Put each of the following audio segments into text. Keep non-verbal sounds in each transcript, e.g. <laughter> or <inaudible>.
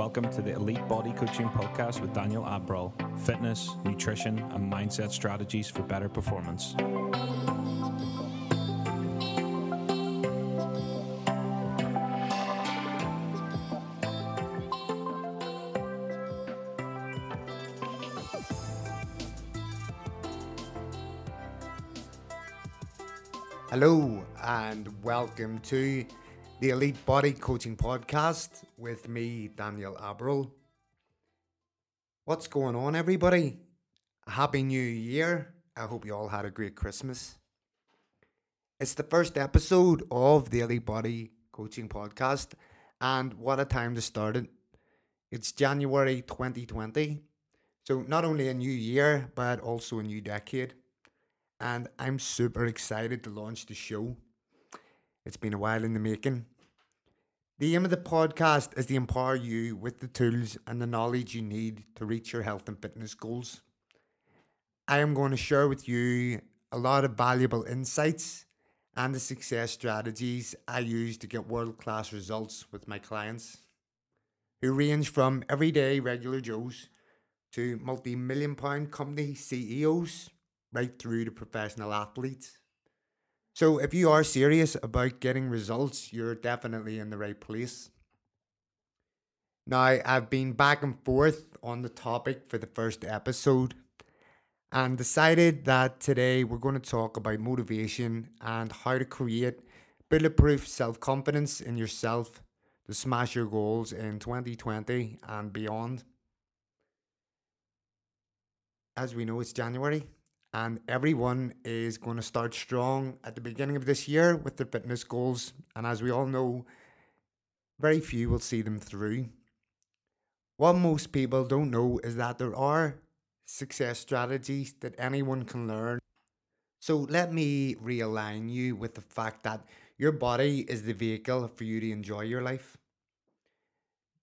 Welcome to the Elite Body Coaching Podcast with Daniel Abril. Fitness, nutrition, and mindset strategies for better performance. Hello, and welcome to the Elite Body Coaching Podcast with me, Daniel Abril. What's going on, everybody? Happy New Year. I hope you all had a great Christmas. It's the first episode of the Elite Body Coaching Podcast, and what a time to start it. It's January 2020, so not only a new year, but also a new decade. And I'm super excited to launch the show. It's been a while in the making. The aim of the podcast is to empower you with the tools and the knowledge you need to reach your health and fitness goals. I am going to share with you a lot of valuable insights and the success strategies I use to get world class results with my clients, who range from everyday regular Joes to multi million pound company CEOs right through to professional athletes. So if you are serious about getting results, you're definitely in the right place. Now, I've been back and forth on the topic for the first episode and decided that today we're going to talk about motivation and how to create bulletproof self confidence in yourself to smash your goals in 2020 and beyond. As we know, it's January and everyone is going to start strong at the beginning of this year with their fitness goals. And as we all know, very few will see them through. What most people don't know is that there are success strategies that anyone can learn. So let me realign you with the fact that your body is the vehicle for you to enjoy your life.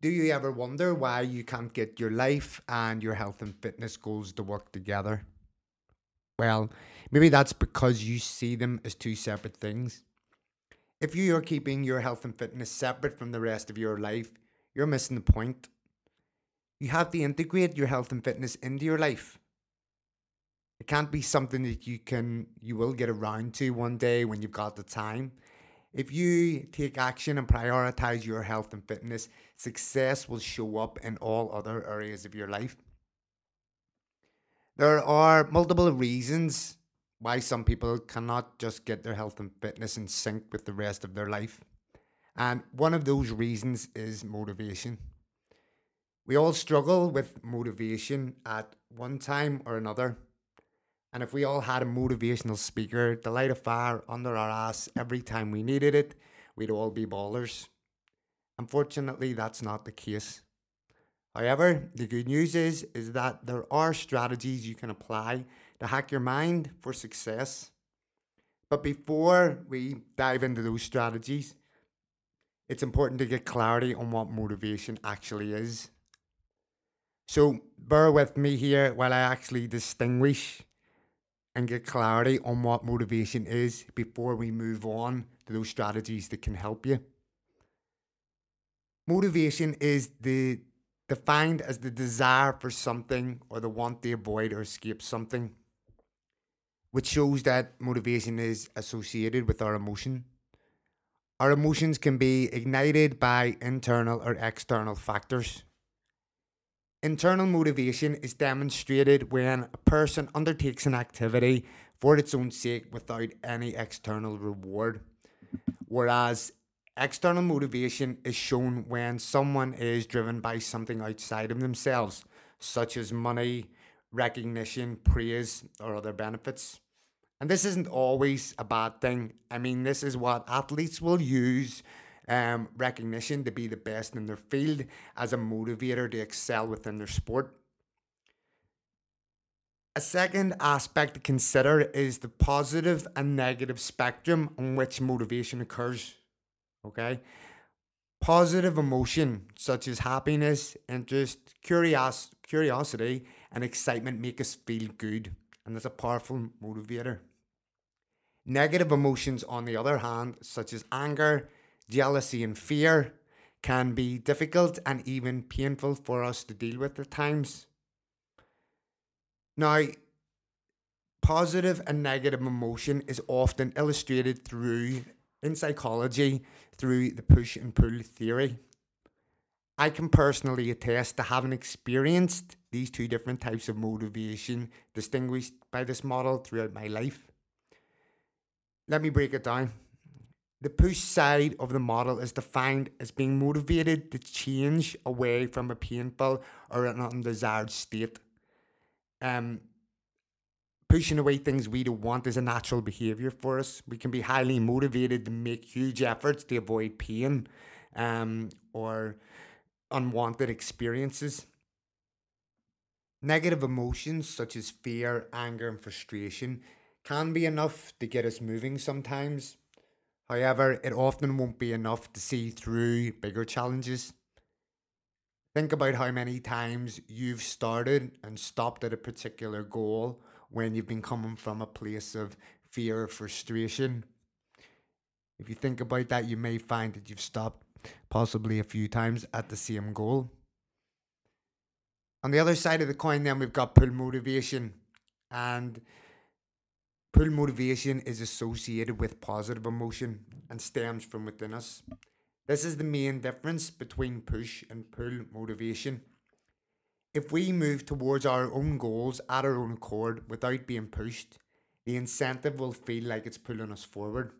Do you ever wonder why you can't get your life and your health and fitness goals to work together? Well, maybe that's because you see them as two separate things. If you are keeping your health and fitness separate from the rest of your life, you're missing the point. You have to integrate your health and fitness into your life. It can't be something that you can you will get around to one day when you've got the time. If you take action and prioritize your health and fitness, success will show up in all other areas of your life. There are multiple reasons why some people cannot just get their health and fitness in sync with the rest of their life. And one of those reasons is motivation. We all struggle with motivation at one time or another. And if we all had a motivational speaker to light a fire under our ass every time we needed it, we'd all be ballers. Unfortunately, that's not the case. However, the good news is is that there are strategies you can apply to hack your mind for success. But before we dive into those strategies, it's important to get clarity on what motivation actually is. So bear with me here while I actually distinguish and get clarity on what motivation is before we move on to those strategies that can help you. Motivation is the defined as the desire for something or the want to avoid or escape something, which shows that motivation is associated with our emotion. Our emotions can be ignited by internal or external factors. Internal motivation is demonstrated when a person undertakes an activity for its own sake without any external reward, whereas External motivation is shown when someone is driven by something outside of themselves, such as money, recognition, praise, or other benefits. And this isn't always a bad thing. I mean, this is what athletes will use um, recognition to be the best in their field as a motivator to excel within their sport. A second aspect to consider is the positive and negative spectrum on which motivation occurs. Okay. Positive emotion such as happiness, interest, curios- curiosity, and excitement make us feel good, and that's a powerful motivator. Negative emotions, on the other hand, such as anger, jealousy, and fear, can be difficult and even painful for us to deal with at times. Now, positive and negative emotion is often illustrated through in psychology through the push and pull theory. I can personally attest to having experienced these two different types of motivation distinguished by this model throughout my life. Let me break it down. The push side of the model is defined as being motivated to change away from a painful or an undesired state. Um, pushing away things we don't want is a natural behavior for us. We can be highly motivated to make huge efforts to avoid pain um, or unwanted experiences. Negative emotions such as fear, anger, and frustration can be enough to get us moving sometimes. However, it often won't be enough to see through bigger challenges. Think about how many times you've started and stopped at a particular goal when you've been coming from a place of fear or frustration. If you think about that, you may find that you've stopped possibly a few times at the same goal. On the other side of the coin, then we've got pull motivation. And Pull motivation is associated with positive emotion and stems from within us. This is the main difference between push and pull motivation. If we move towards our own goals at our own accord without being pushed, the incentive will feel like it's pulling us forward.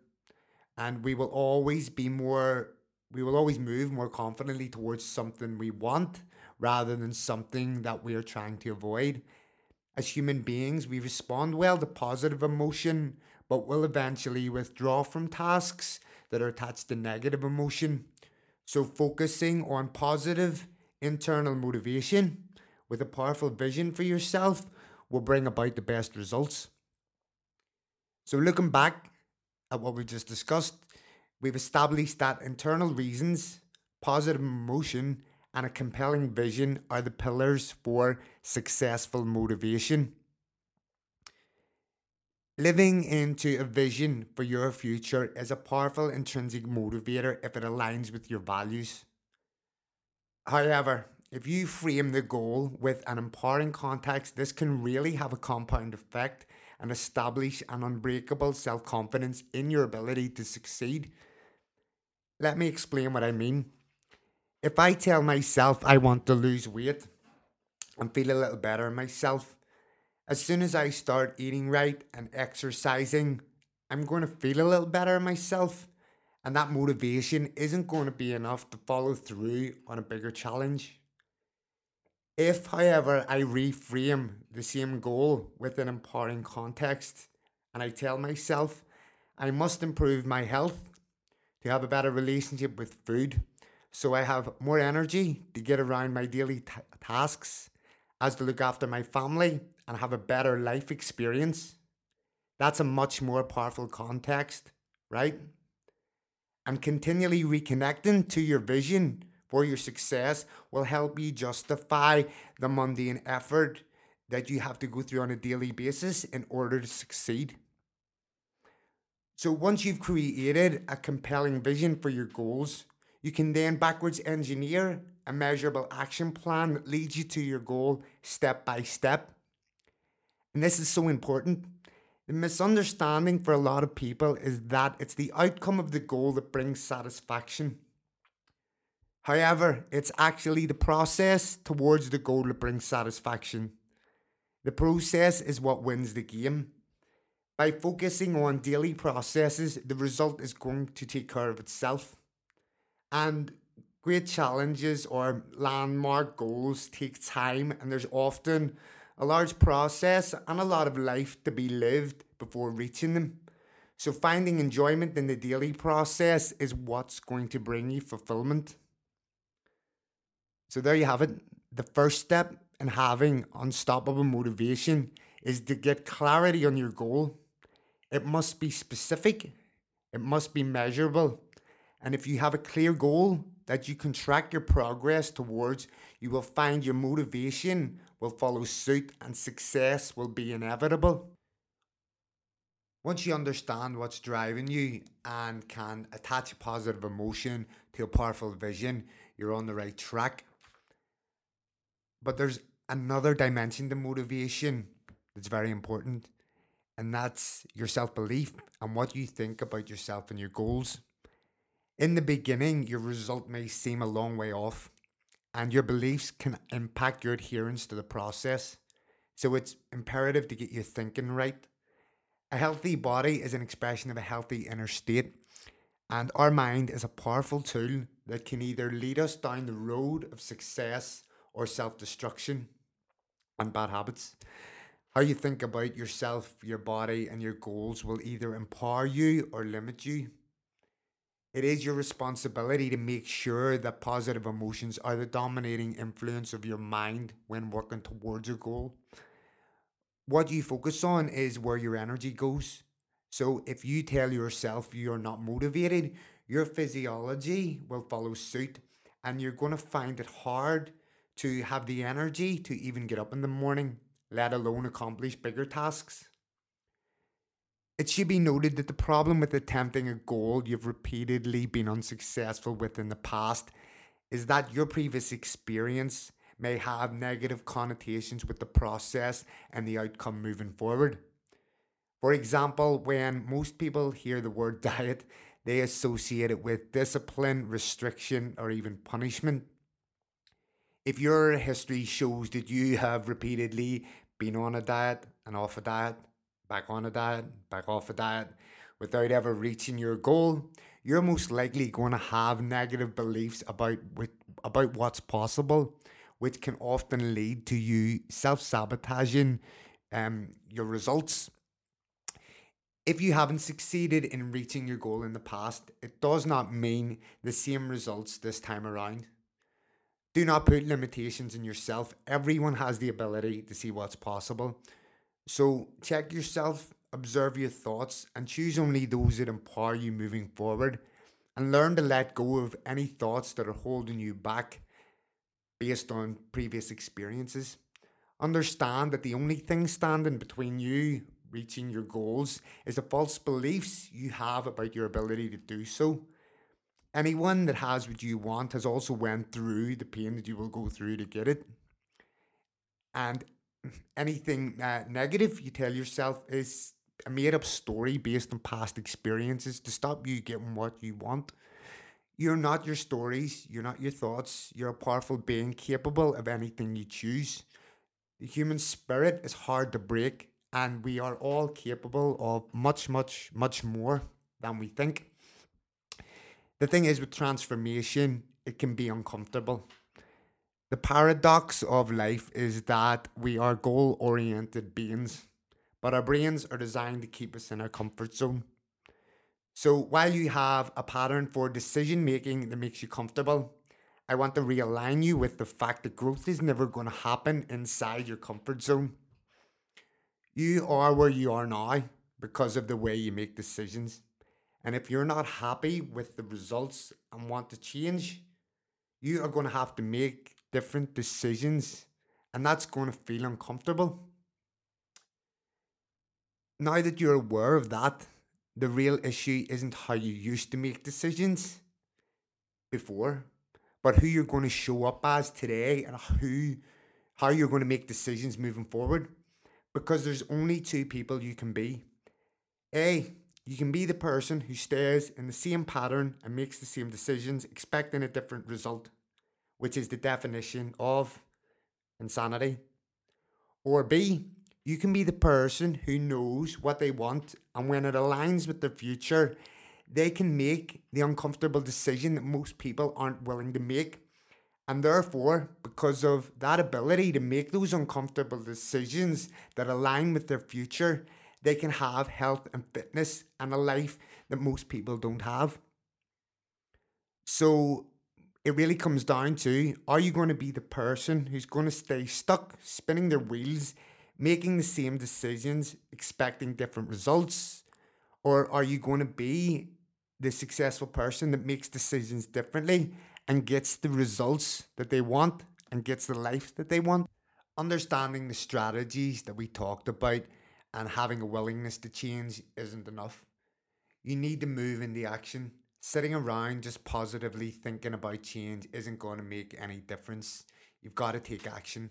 And we will always be more, we will always move more confidently towards something we want rather than something that we are trying to avoid as human beings, we respond well to positive emotion, but will eventually withdraw from tasks that are attached to negative emotion. So, focusing on positive internal motivation with a powerful vision for yourself will bring about the best results. So, looking back at what we just discussed, we've established that internal reasons, positive emotion, and a compelling vision are the pillars for successful motivation. Living into a vision for your future is a powerful intrinsic motivator if it aligns with your values. However, if you frame the goal with an empowering context, this can really have a compound effect and establish an unbreakable self confidence in your ability to succeed. Let me explain what I mean if I tell myself I want to lose weight and feel a little better myself, as soon as I start eating right and exercising, I'm going to feel a little better myself. And that motivation isn't going to be enough to follow through on a bigger challenge. If, however, I reframe the same goal with an empowering context and I tell myself I must improve my health to have a better relationship with food so I have more energy to get around my daily t- tasks as to look after my family and have a better life experience. That's a much more powerful context, right? And continually reconnecting to your vision for your success will help you justify the mundane effort that you have to go through on a daily basis in order to succeed. So, once you've created a compelling vision for your goals, you can then backwards engineer a measurable action plan that leads you to your goal step by step. And this is so important. The misunderstanding for a lot of people is that it's the outcome of the goal that brings satisfaction. However, it's actually the process towards the goal that brings satisfaction. The process is what wins the game. By focusing on daily processes, the result is going to take care of itself. And great challenges or landmark goals take time, and there's often a large process and a lot of life to be lived before reaching them. So, finding enjoyment in the daily process is what's going to bring you fulfillment. So, there you have it. The first step in having unstoppable motivation is to get clarity on your goal. It must be specific, it must be measurable, and if you have a clear goal that you can track your progress towards, you will find your motivation will follow suit and success will be inevitable. Once you understand what's driving you and can attach a positive emotion to a powerful vision, you're on the right track. But there's another dimension to motivation that's very important, and that's your self belief and what you think about yourself and your goals. In the beginning, your result may seem a long way off, and your beliefs can impact your adherence to the process. So it's imperative to get your thinking right. A healthy body is an expression of a healthy inner state, and our mind is a powerful tool that can either lead us down the road of success or self destruction and bad habits. How you think about yourself, your body, and your goals will either empower you or limit you. It is your responsibility to make sure that positive emotions are the dominating influence of your mind when working towards your goal. What you focus on is where your energy goes. So if you tell yourself you're not motivated, your physiology will follow suit and you're going to find it hard to have the energy to even get up in the morning, let alone accomplish bigger tasks. It should be noted that the problem with attempting a goal you've repeatedly been unsuccessful with in the past is that your previous experience may have negative connotations with the process and the outcome moving forward. For example, when most people hear the word <laughs> diet, they associate it with discipline, restriction, or even punishment. If your history shows that you have repeatedly been on a diet and off a diet, back on a diet, back off a diet, without ever reaching your goal, you're most likely going to have negative beliefs about about what's possible, which can often lead to you self sabotaging um, your results. If you haven't succeeded in reaching your goal in the past, it does not mean the same results this time around. Do not put limitations in yourself. Everyone has the ability to see what's possible. So check yourself, observe your thoughts, and choose only those that empower you moving forward. And learn to let go of any thoughts that are holding you back based on previous experiences. Understand that the only thing standing between you reaching your goals is the false beliefs you have about your ability to do so. Anyone that has what you want has also went through the pain that you will go through to get it. And anything uh, negative you tell yourself is a made up story based on past experiences to stop you getting what you want. You're not your stories, you're not your thoughts, you're a powerful being capable of anything you choose. The human spirit is hard to break, and we are all capable of much, much, much more than we think. The thing is, with transformation, it can be uncomfortable. The paradox of life is that we are goal oriented beings, but our brains are designed to keep us in our comfort zone. So while you have a pattern for decision making that makes you comfortable, I want to realign you with the fact that growth is never going to happen inside your comfort zone. You are where you are now because of the way you make decisions. And if you're not happy with the results and want to change, you are going to have to make different decisions, and that's going to feel uncomfortable. Now that you're aware of that, the real issue isn't how you used to make decisions before, but who you're going to show up as today and who how you're going to make decisions moving forward because there's only two people you can be. A, you can be the person who stays in the same pattern and makes the same decisions expecting a different result which is the definition of insanity. Or B, you can be the person who knows what they want, and when it aligns with their future, they can make the uncomfortable decision that most people aren't willing to make. And therefore, because of that ability to make those uncomfortable decisions that align with their future, they can have health and fitness and a life that most people don't have. So, it really comes down to are you going to be the person who's going to stay stuck spinning their wheels, making the same decisions, expecting different results? Or are you going to be the successful person that makes decisions differently and gets the results that they want and gets the life that they want? Understanding the strategies that we talked about and having a willingness to change isn't enough. You need to move into action. Sitting around just positively thinking about change isn't going to make any difference. You've got to take action.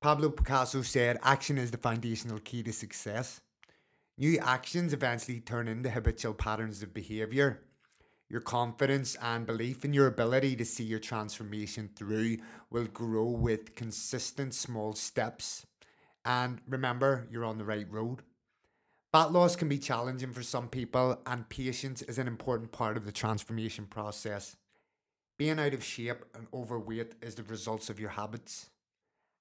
Pablo Picasso said, Action is the foundational key to success. New actions eventually turn into habitual patterns of behavior. Your confidence and belief in your ability to see your transformation through will grow with consistent small steps. And remember, you're on the right road. Fat loss can be challenging for some people, and patience is an important part of the transformation process. Being out of shape and overweight is the results of your habits.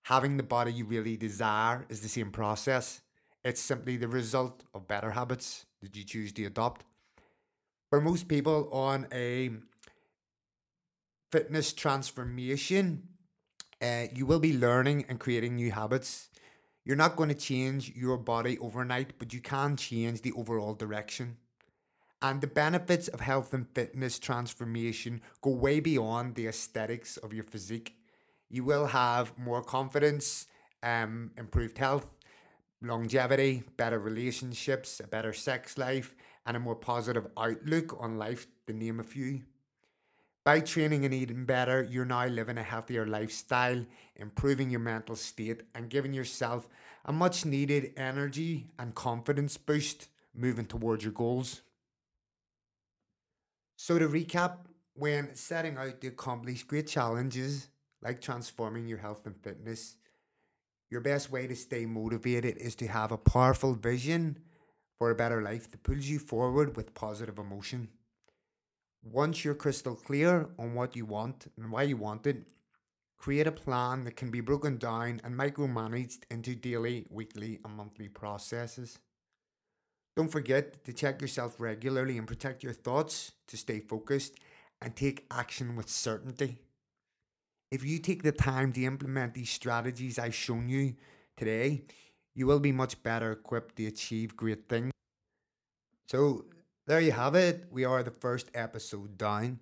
Having the body you really desire is the same process. It's simply the result of better habits that you choose to adopt. For most people on a fitness transformation, uh, you will be learning and creating new habits. You're not going to change your body overnight, but you can change the overall direction. And the benefits of health and fitness transformation go way beyond the aesthetics of your physique. You will have more confidence, um, improved health, longevity, better relationships, a better sex life, and a more positive outlook on life, to name a few. By training and eating better, you're now living a healthier lifestyle, improving your mental state, and giving yourself a much needed energy and confidence boost moving towards your goals. So, to recap, when setting out to accomplish great challenges like transforming your health and fitness, your best way to stay motivated is to have a powerful vision for a better life that pulls you forward with positive emotion. Once you're crystal clear on what you want and why you want it, create a plan that can be broken down and micromanaged into daily, weekly, and monthly processes. Don't forget to check yourself regularly and protect your thoughts to stay focused and take action with certainty. If you take the time to implement these strategies I've shown you today, you will be much better equipped to achieve great things. So, there you have it. We are the first episode down.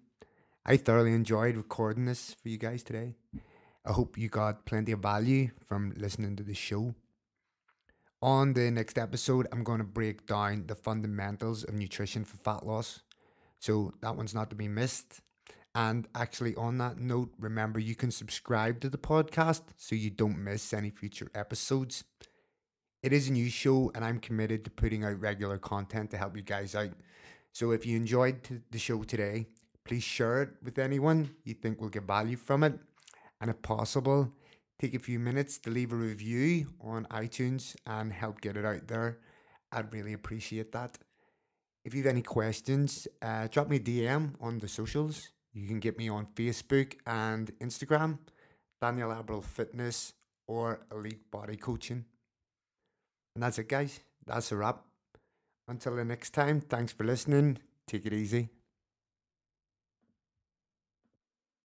I thoroughly enjoyed recording this for you guys today. I hope you got plenty of value from listening to the show. On the next episode, I'm going to break down the fundamentals of nutrition for fat loss. So that one's not to be missed. And actually, on that note, remember you can subscribe to the podcast so you don't miss any future episodes. It is a new show, and I'm committed to putting out regular content to help you guys out. So if you enjoyed t- the show today, please share it with anyone you think will get value from it. And if possible, take a few minutes to leave a review on iTunes and help get it out there. I'd really appreciate that. If you have any questions, uh, drop me a DM on the socials. You can get me on Facebook and Instagram, Daniel Abril Fitness or Elite Body Coaching. And that's it, guys. That's a wrap. Until the next time, thanks for listening. Take it easy.